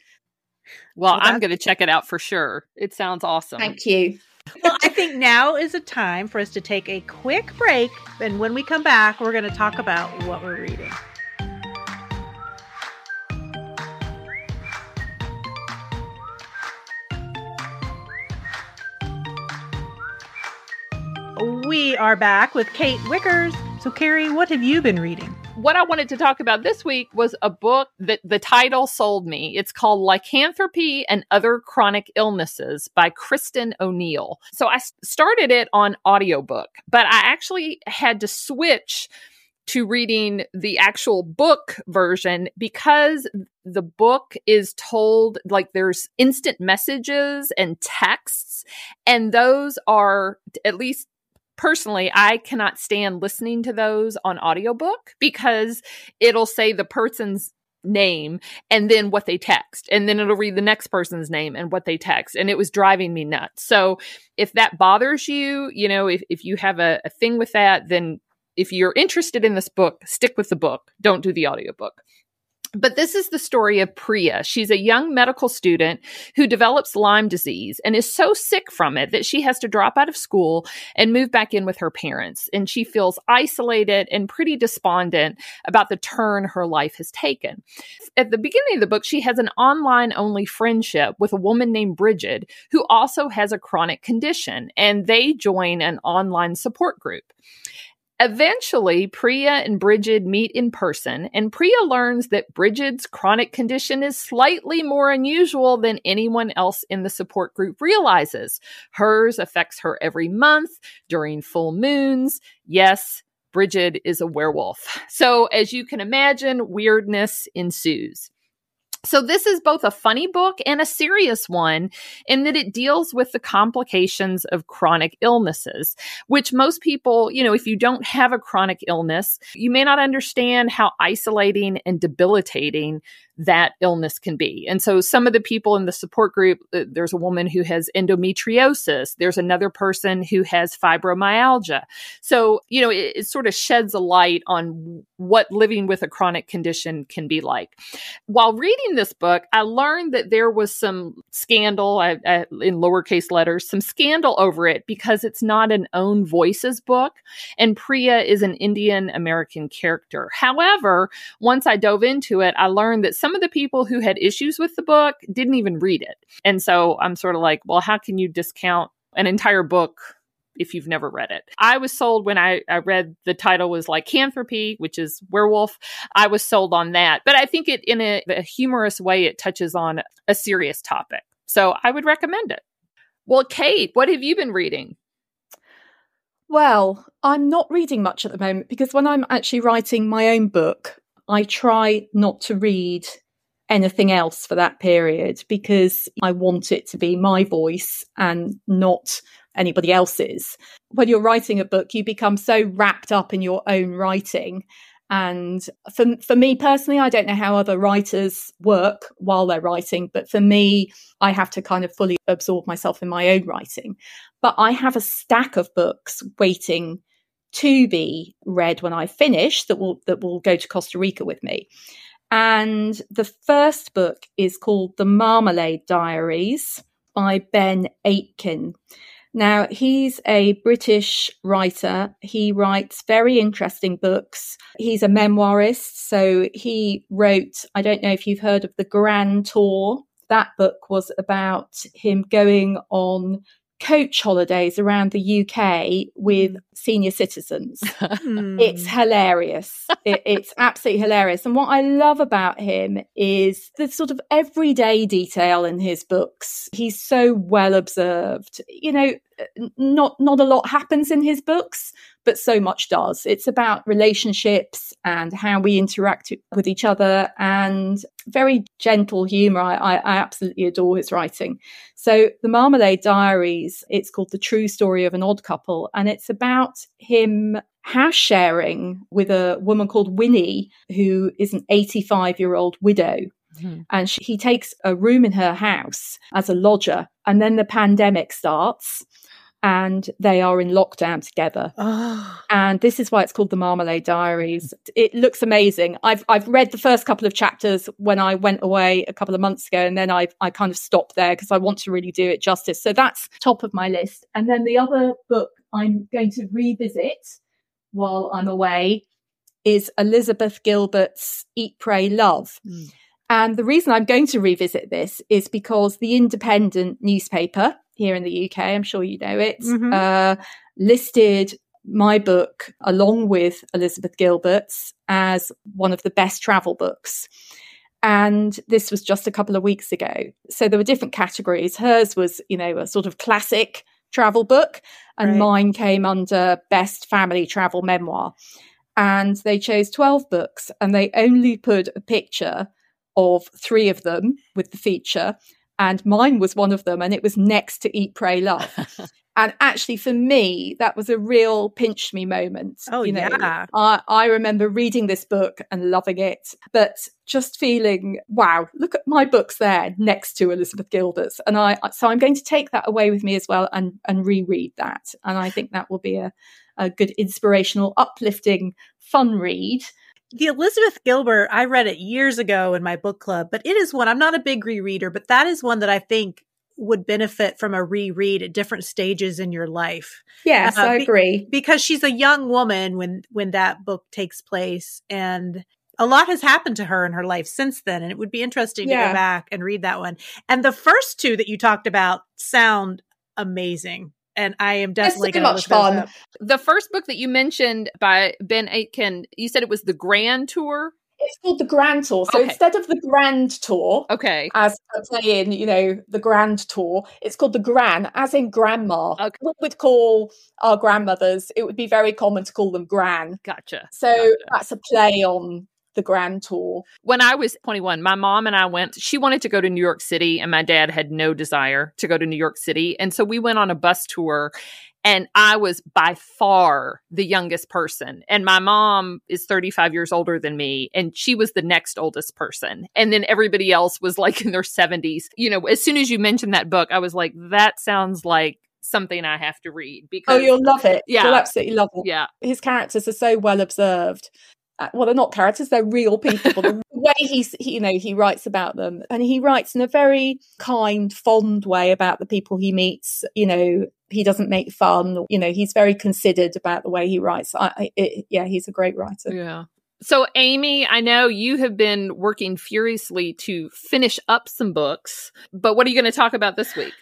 Well, Well, I'm going to check it out for sure. It sounds awesome. Thank you. Well, I think now is a time for us to take a quick break. And when we come back, we're going to talk about what we're reading. We are back with Kate Wickers. So, Carrie, what have you been reading? What I wanted to talk about this week was a book that the title sold me. It's called Lycanthropy and Other Chronic Illnesses by Kristen O'Neal. So I started it on audiobook, but I actually had to switch to reading the actual book version because the book is told like there's instant messages and texts and those are at least personally i cannot stand listening to those on audiobook because it'll say the person's name and then what they text and then it'll read the next person's name and what they text and it was driving me nuts. So if that bothers you you know if, if you have a, a thing with that then if you're interested in this book stick with the book. Don't do the audiobook But this is the story of Priya. She's a young medical student who develops Lyme disease and is so sick from it that she has to drop out of school and move back in with her parents. And she feels isolated and pretty despondent about the turn her life has taken. At the beginning of the book, she has an online only friendship with a woman named Bridget who also has a chronic condition, and they join an online support group. Eventually, Priya and Bridget meet in person, and Priya learns that Bridget's chronic condition is slightly more unusual than anyone else in the support group realizes. Hers affects her every month during full moons. Yes, Bridget is a werewolf. So, as you can imagine, weirdness ensues. So, this is both a funny book and a serious one in that it deals with the complications of chronic illnesses, which most people, you know, if you don't have a chronic illness, you may not understand how isolating and debilitating that illness can be. And so some of the people in the support group, uh, there's a woman who has endometriosis, there's another person who has fibromyalgia. So, you know, it, it sort of sheds a light on what living with a chronic condition can be like. While reading this book, I learned that there was some scandal I, I, in lowercase letters, some scandal over it because it's not an own voices book. And Priya is an Indian American character. However, once I dove into it, I learned that some some of the people who had issues with the book didn't even read it. And so I'm sort of like, well, how can you discount an entire book if you've never read it. I was sold when I, I read the title was lycanthropy, which is werewolf. I was sold on that. But I think it in a, a humorous way, it touches on a serious topic. So I would recommend it. Well, Kate, what have you been reading? Well, I'm not reading much at the moment because when I'm actually writing my own book, I try not to read anything else for that period because I want it to be my voice and not anybody else's. When you're writing a book, you become so wrapped up in your own writing. And for, for me personally, I don't know how other writers work while they're writing, but for me, I have to kind of fully absorb myself in my own writing. But I have a stack of books waiting to be read when I finish that will that will go to Costa Rica with me. And the first book is called The Marmalade Diaries by Ben Aitken. Now, he's a British writer. He writes very interesting books. He's a memoirist. So he wrote, I don't know if you've heard of The Grand Tour. That book was about him going on coach holidays around the UK with mm. senior citizens. it's hmm. hilarious. it, it's absolutely hilarious. And what I love about him is the sort of everyday detail in his books. He's so well observed. You know, not not a lot happens in his books, but so much does. It's about relationships and how we interact with each other, and very gentle humor. I, I, I absolutely adore his writing. So, the Marmalade Diaries. It's called the True Story of an Odd Couple, and it's about him house sharing with a woman called Winnie, who is an 85 year old widow Mm-hmm. And she, he takes a room in her house as a lodger. And then the pandemic starts and they are in lockdown together. Oh. And this is why it's called the Marmalade Diaries. It looks amazing. I've I've read the first couple of chapters when I went away a couple of months ago, and then I I kind of stopped there because I want to really do it justice. So that's top of my list. And then the other book I'm going to revisit while I'm away is Elizabeth Gilbert's Eat, Pray, Love. Mm. And the reason I'm going to revisit this is because the Independent newspaper here in the UK, I'm sure you know it, mm-hmm. uh, listed my book along with Elizabeth Gilbert's as one of the best travel books. And this was just a couple of weeks ago. So there were different categories. Hers was, you know, a sort of classic travel book, and right. mine came under best family travel memoir. And they chose 12 books and they only put a picture of three of them with the feature. And mine was one of them, and it was next to Eat, Pray, Love. and actually, for me, that was a real pinch me moment. Oh, you know, yeah. I, I remember reading this book and loving it, but just feeling, wow, look at my books there next to Elizabeth Gilbert's. And I, so I'm going to take that away with me as well and, and reread that. And I think that will be a, a good inspirational, uplifting, fun read The Elizabeth Gilbert, I read it years ago in my book club, but it is one, I'm not a big rereader, but that is one that I think would benefit from a reread at different stages in your life. Yes, uh, I agree. Be- because she's a young woman when when that book takes place and a lot has happened to her in her life since then and it would be interesting yeah. to go back and read that one. And the first two that you talked about sound amazing and I am definitely going to look fun. Up. The first book that you mentioned by Ben Aitken, you said it was the Grand Tour. It's called the Grand Tour. So okay. instead of the Grand Tour, okay, as playing, you know, the Grand Tour, it's called the Gran, as in grandma. Okay. We would call our grandmothers. It would be very common to call them Gran. Gotcha. So gotcha. that's a play on the grand tour. When I was 21, my mom and I went, she wanted to go to New York City, and my dad had no desire to go to New York City. And so we went on a bus tour. And I was by far the youngest person. And my mom is 35 years older than me. And she was the next oldest person. And then everybody else was like in their 70s. You know, as soon as you mentioned that book, I was like, that sounds like something I have to read because Oh, you'll love it. Yeah. You'll absolutely love it. Yeah. His characters are so well observed. Uh, well, they're not characters; they're real people. The way he's, he, you know, he writes about them, and he writes in a very kind, fond way about the people he meets. You know, he doesn't make fun. You know, he's very considered about the way he writes. I, it, yeah, he's a great writer. Yeah. So, Amy, I know you have been working furiously to finish up some books, but what are you going to talk about this week?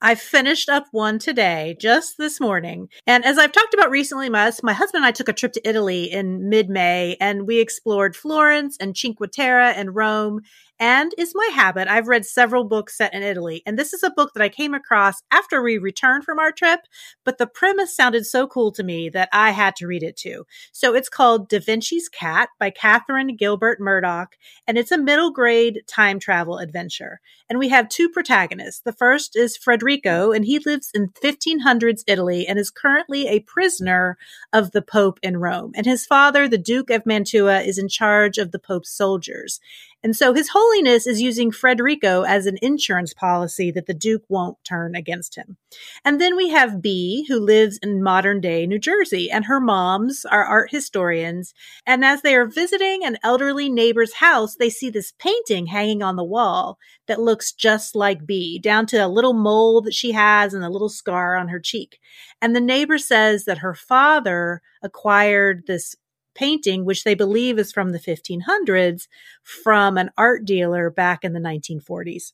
I finished up one today, just this morning. And as I've talked about recently, my, my husband and I took a trip to Italy in mid May and we explored Florence and Cinque Terre and Rome. And is my habit, I've read several books set in Italy. And this is a book that I came across after we returned from our trip, but the premise sounded so cool to me that I had to read it too. So it's called Da Vinci's Cat by Catherine Gilbert Murdoch, and it's a middle grade time travel adventure. And we have two protagonists. The first is Federico, and he lives in 1500s Italy and is currently a prisoner of the Pope in Rome. And his father, the Duke of Mantua, is in charge of the Pope's soldiers. And so His Holiness is using Frederico as an insurance policy that the Duke won't turn against him. And then we have Bee, who lives in modern day New Jersey, and her moms are art historians. And as they are visiting an elderly neighbor's house, they see this painting hanging on the wall that looks just like Bee, down to a little mole that she has and a little scar on her cheek. And the neighbor says that her father acquired this painting, which they believe is from the 1500s, from an art dealer back in the 1940s.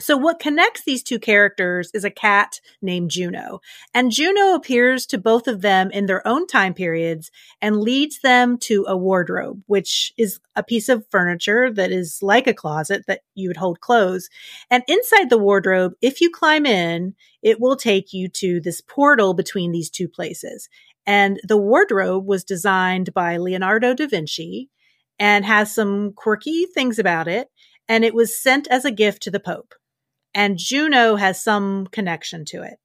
So what connects these two characters is a cat named Juno. And Juno appears to both of them in their own time periods and leads them to a wardrobe, which is a piece of furniture that is like a closet that you would hold clothes. And inside the wardrobe, if you climb in, it will take you to this portal between these two places. And the wardrobe was designed by Leonardo da Vinci and has some quirky things about it. And it was sent as a gift to the Pope. And Juno has some connection to it.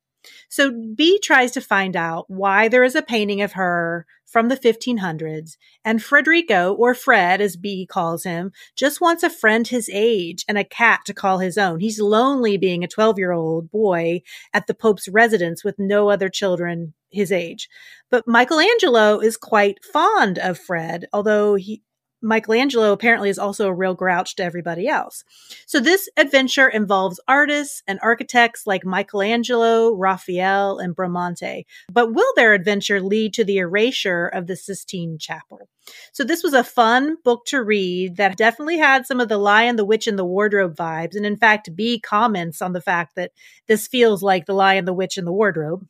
So Bee tries to find out why there is a painting of her from the 1500s, and Federico, or Fred as Bee calls him, just wants a friend his age and a cat to call his own. He's lonely being a 12 year old boy at the Pope's residence with no other children his age. But Michelangelo is quite fond of Fred, although he Michelangelo apparently is also a real grouch to everybody else. So this adventure involves artists and architects like Michelangelo, Raphael, and Bramante. But will their adventure lead to the erasure of the Sistine Chapel? So this was a fun book to read that definitely had some of the Lion, the Witch, and the Wardrobe vibes. And in fact, Bee comments on the fact that this feels like the Lion, the Witch, and the Wardrobe.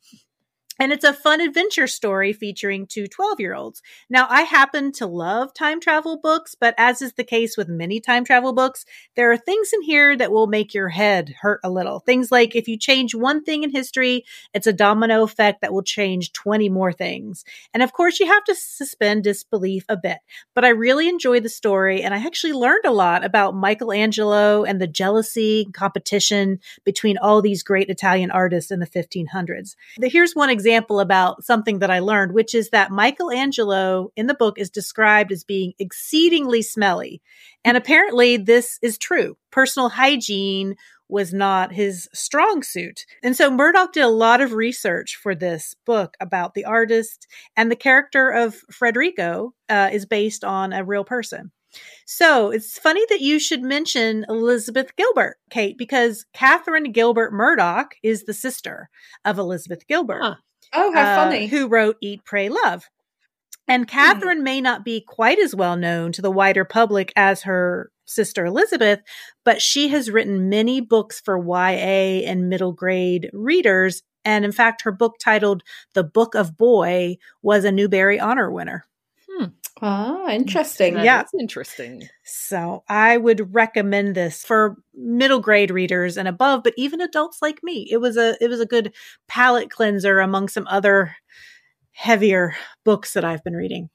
And it's a fun adventure story featuring two 12 year olds. Now, I happen to love time travel books, but as is the case with many time travel books, there are things in here that will make your head hurt a little. Things like if you change one thing in history, it's a domino effect that will change 20 more things. And of course, you have to suspend disbelief a bit. But I really enjoyed the story, and I actually learned a lot about Michelangelo and the jealousy and competition between all these great Italian artists in the 1500s. Here's one example example about something that I learned, which is that Michelangelo in the book is described as being exceedingly smelly. And apparently this is true. Personal hygiene was not his strong suit. And so Murdoch did a lot of research for this book about the artist, and the character of Frederico uh, is based on a real person. So it's funny that you should mention Elizabeth Gilbert, Kate, because Catherine Gilbert Murdoch is the sister of Elizabeth Gilbert. Huh. Oh, how uh, funny. Who wrote Eat, Pray, Love. And hmm. Catherine hmm. may not be quite as well known to the wider public as her sister Elizabeth, but she has written many books for YA and middle grade readers. And in fact, her book titled The Book of Boy was a Newbery Honor winner. Hmm. Ah, interesting. That yeah, interesting. So I would recommend this for middle grade readers and above, but even adults like me. It was a it was a good palate cleanser among some other heavier books that I've been reading.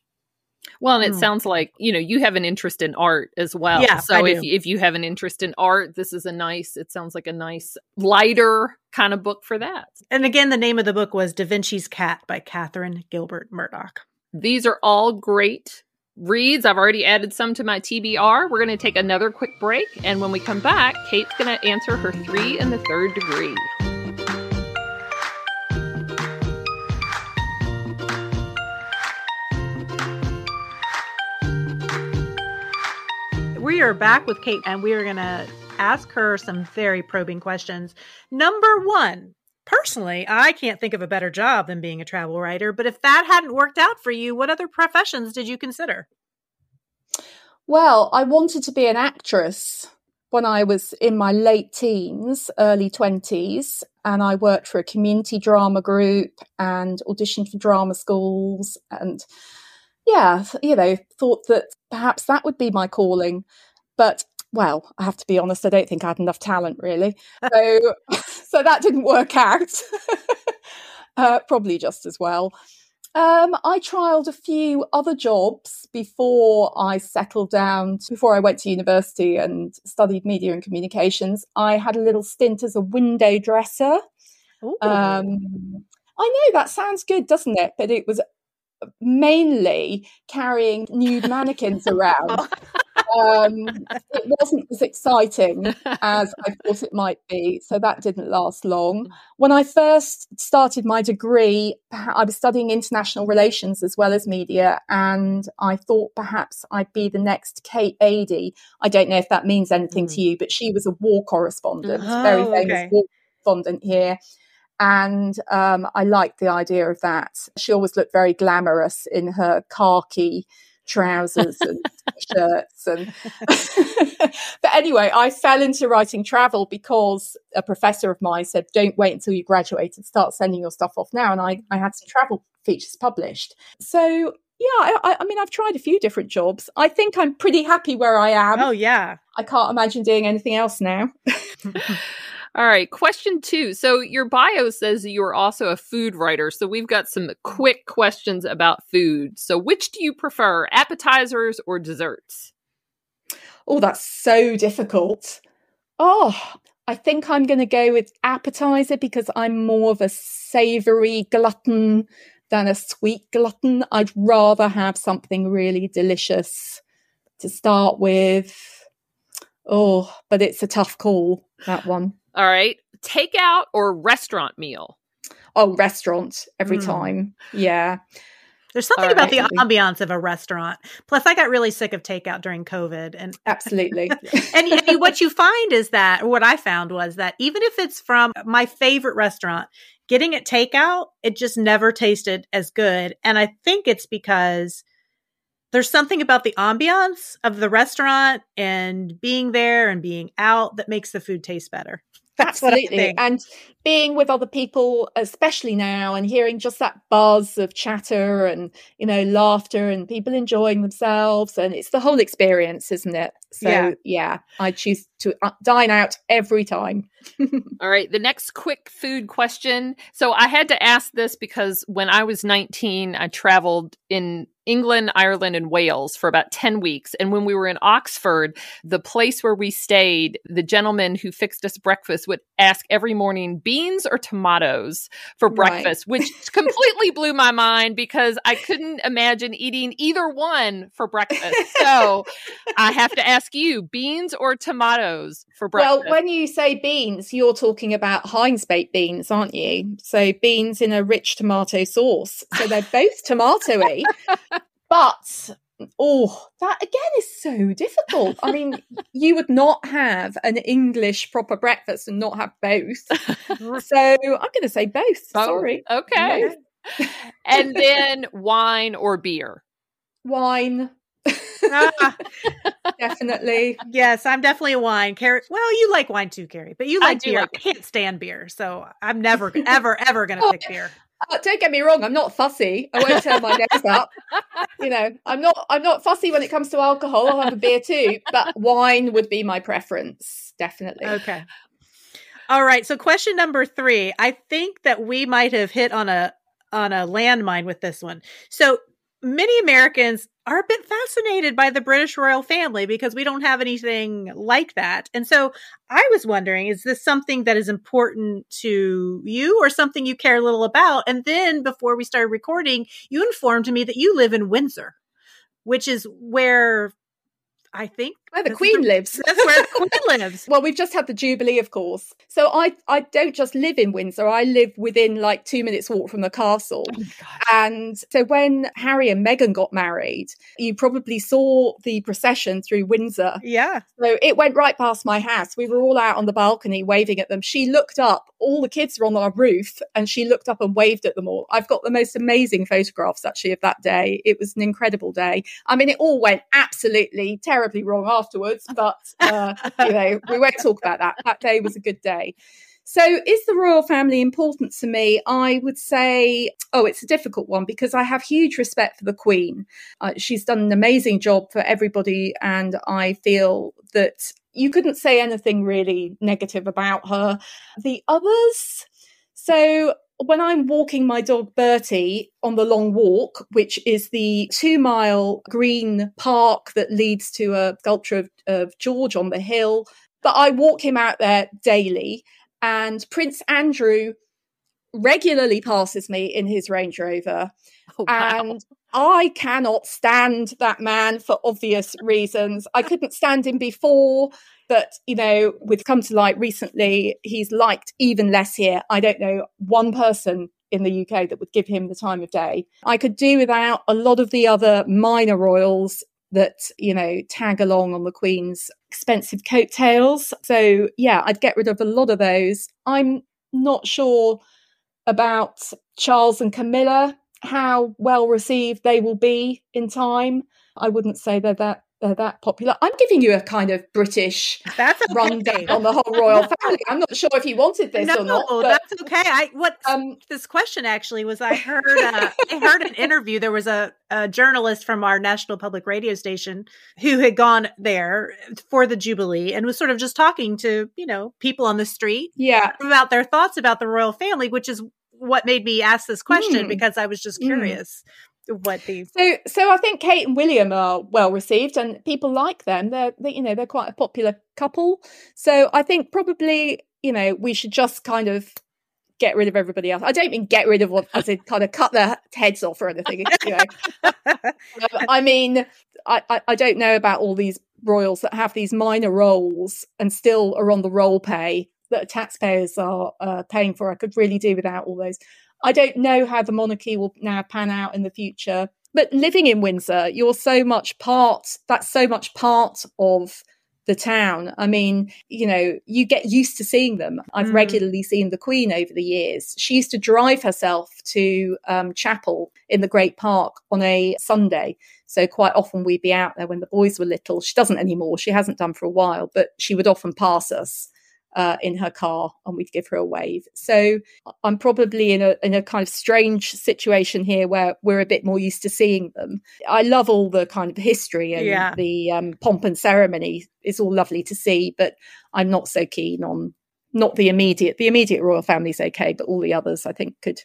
Well, and it mm. sounds like, you know, you have an interest in art as well. Yeah, so if if you have an interest in art, this is a nice, it sounds like a nice lighter kind of book for that. And again, the name of the book was Da Vinci's Cat by Catherine Gilbert Murdoch. These are all great reads. I've already added some to my TBR. We're going to take another quick break. And when we come back, Kate's going to answer her three in the third degree. We are back with Kate, and we are going to ask her some very probing questions. Number one, Personally, I can't think of a better job than being a travel writer, but if that hadn't worked out for you, what other professions did you consider? Well, I wanted to be an actress when I was in my late teens, early 20s, and I worked for a community drama group and auditioned for drama schools and yeah, you know, thought that perhaps that would be my calling. But well, I have to be honest, I don't think I had enough talent really. So, so that didn't work out. uh, probably just as well. Um, I trialed a few other jobs before I settled down, before I went to university and studied media and communications. I had a little stint as a window dresser. Um, I know that sounds good, doesn't it? But it was mainly carrying nude mannequins around. Um, it wasn't as exciting as I thought it might be, so that didn't last long. When I first started my degree, I was studying international relations as well as media, and I thought perhaps I'd be the next Kate Adie. I don't know if that means anything mm. to you, but she was a war correspondent, oh, very famous okay. war correspondent here. And um, I liked the idea of that. She always looked very glamorous in her khaki trousers and shirts and but anyway i fell into writing travel because a professor of mine said don't wait until you graduate and start sending your stuff off now. And i, I had some travel features published. So yeah I, I, mean i've tried a few different jobs. I think i'm pretty happy where i am. Oh yeah. I can't imagine doing anything else now All right, question two. So your bio says you are also a food writer. So we've got some quick questions about food. So which do you prefer, appetizers or desserts? Oh, that's so difficult. Oh, I think I'm going to go with appetizer because I'm more of a savory glutton than a sweet glutton. I'd rather have something really delicious to start with. Oh, but it's a tough call, that one. All right. Takeout or restaurant meal? Oh, restaurant every mm. time. Yeah. There's something All about right. the ambiance of a restaurant. Plus, I got really sick of takeout during COVID, and absolutely. and, and what you find is that, what I found was that even if it's from my favorite restaurant, getting it takeout, it just never tasted as good. And I think it's because there's something about the ambiance of the restaurant and being there and being out that makes the food taste better. That's Absolutely. And being with other people, especially now, and hearing just that buzz of chatter and, you know, laughter and people enjoying themselves. And it's the whole experience, isn't it? So, yeah, yeah I choose to uh, dine out every time. All right. The next quick food question. So I had to ask this because when I was 19, I traveled in England, Ireland, and Wales for about 10 weeks. And when we were in Oxford, the place where we stayed, the gentleman who fixed us breakfast would ask every morning beans or tomatoes for breakfast, right. which completely blew my mind because I couldn't imagine eating either one for breakfast. So I have to ask you beans or tomatoes for breakfast? Well, when you say beans, you're talking about Heinz baked beans, aren't you? So beans in a rich tomato sauce. So they're both tomatoey. But oh, that again is so difficult. I mean, you would not have an English proper breakfast and not have both. so I'm going to say both. both. Sorry. Okay. and then wine or beer? Wine. ah, definitely. Yes, I'm definitely a wine. Carrie, well, you like wine too, Carrie, but you like beer. Like I can't stand beer, so I'm never, ever, ever going to oh, pick beer. Uh, don't get me wrong, I'm not fussy. I won't turn my nose up. You know, I'm not I'm not fussy when it comes to alcohol. I'll have a beer too, but wine would be my preference, definitely. Okay. All right. So question number 3. I think that we might have hit on a on a landmine with this one. So many Americans are a bit fascinated by the British royal family because we don't have anything like that. And so I was wondering, is this something that is important to you or something you care a little about? And then before we started recording, you informed me that you live in Windsor, which is where I think where the Queen lives. That's where the Queen lives. well, we've just had the Jubilee, of course. So I I don't just live in Windsor. I live within like two minutes walk from the castle. Oh and so when Harry and Meghan got married, you probably saw the procession through Windsor. Yeah. So it went right past my house. We were all out on the balcony waving at them. She looked up. All the kids were on our roof, and she looked up and waved at them all. I've got the most amazing photographs actually of that day. It was an incredible day. I mean, it all went absolutely terribly wrong afterwards, but uh, you know, we won't talk about that. That day was a good day. So, is the royal family important to me? I would say, oh, it's a difficult one because I have huge respect for the Queen. Uh, she's done an amazing job for everybody, and I feel that you couldn't say anything really negative about her. The others, so when I'm walking my dog Bertie on the long walk, which is the two mile green park that leads to a sculpture of, of George on the hill, but I walk him out there daily. And Prince Andrew regularly passes me in his Range Rover. Oh, wow. And I cannot stand that man for obvious reasons. I couldn't stand him before. But, you know, with come to light recently, he's liked even less here. I don't know one person in the UK that would give him the time of day. I could do without a lot of the other minor royals that, you know, tag along on the Queen's expensive coattails. So, yeah, I'd get rid of a lot of those. I'm not sure about Charles and Camilla, how well received they will be in time. I wouldn't say they're that they're that popular. I'm giving you a kind of British that's okay. rundown on the whole royal family. I'm not sure if you wanted this no, or not. But, that's okay. I what um, this question actually was I heard uh, I heard an interview. There was a, a journalist from our national public radio station who had gone there for the Jubilee and was sort of just talking to, you know, people on the street yeah. about their thoughts about the royal family, which is what made me ask this question mm. because I was just hmm. curious. Mm what these so so i think kate and william are well received and people like them. They're they, you know they're quite a popular couple. So i think probably you know we should just kind of get rid of everybody else. I don't mean get rid of what as in kind of cut their heads off or anything you know. I mean I, I i don't know about all these royals that have these minor roles and still are on the roll pay that taxpayers are uh, paying for. I could really do without all those I don't know how the monarchy will now pan out in the future. But living in Windsor, you're so much part, that's so much part of the town. I mean, you know, you get used to seeing them. I've mm. regularly seen the Queen over the years. She used to drive herself to um, chapel in the Great Park on a Sunday. So quite often we'd be out there when the boys were little. She doesn't anymore. She hasn't done for a while, but she would often pass us uh, in her car and we'd give her a wave. So I'm probably in a in a kind of strange situation here where we're a bit more used to seeing them. I love all the kind of history and yeah. the um, pomp and ceremony. It's all lovely to see, but I'm not so keen on not the immediate. The immediate royal family's okay, but all the others I think could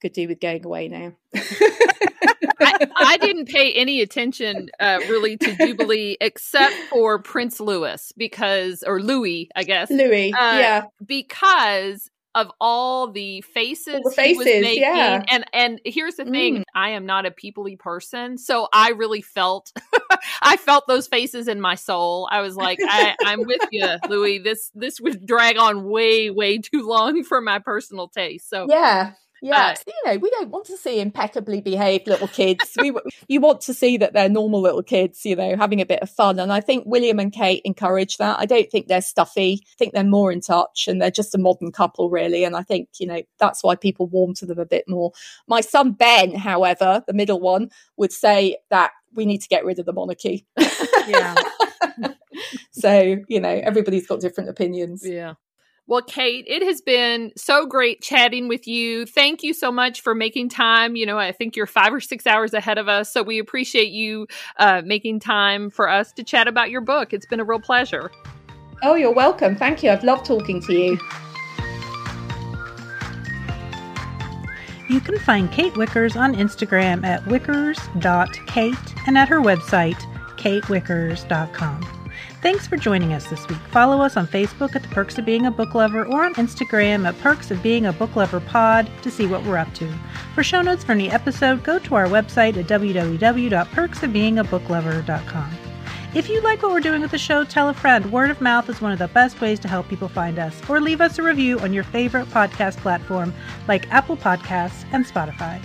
could do with going away now. I, I, didn't pay any attention uh, really to Jubilee except for Prince Louis because, or Louis, I guess. Louis, uh, yeah. Because of all the faces, all the faces making, yeah. And and here's the thing, mm. I am not a peoply person, so I really felt I felt those faces in my soul. I was like, I, I'm with you, Louis. This this would drag on way way too long for my personal taste. So yeah, yeah, uh, you know, we don't want to see impeccably behaved little kids. we you want to see that they're normal little kids, you know, having a bit of fun. And I think William and Kate encourage that. I don't think they're stuffy. I think they're more in touch and they're just a modern couple, really. And I think you know that's why people warm to them a bit more. My son Ben, however, the middle one, would say that we need to get rid of the monarchy. Yeah. so you know, everybody's got different opinions. Yeah. Well, Kate, it has been so great chatting with you. Thank you so much for making time. You know, I think you're five or six hours ahead of us, so we appreciate you uh, making time for us to chat about your book. It's been a real pleasure. Oh, you're welcome. Thank you. I've loved talking to you. You can find Kate Wickers on Instagram at wickers.kate and at her website, katewickers.com. Thanks for joining us this week. Follow us on Facebook at The Perks of Being a Book Lover or on Instagram at Perks of Being a Book Lover Pod to see what we're up to. For show notes for any episode, go to our website at www.perksofbeingabooklover.com. If you like what we're doing with the show, tell a friend. Word of mouth is one of the best ways to help people find us. Or leave us a review on your favorite podcast platform like Apple Podcasts and Spotify.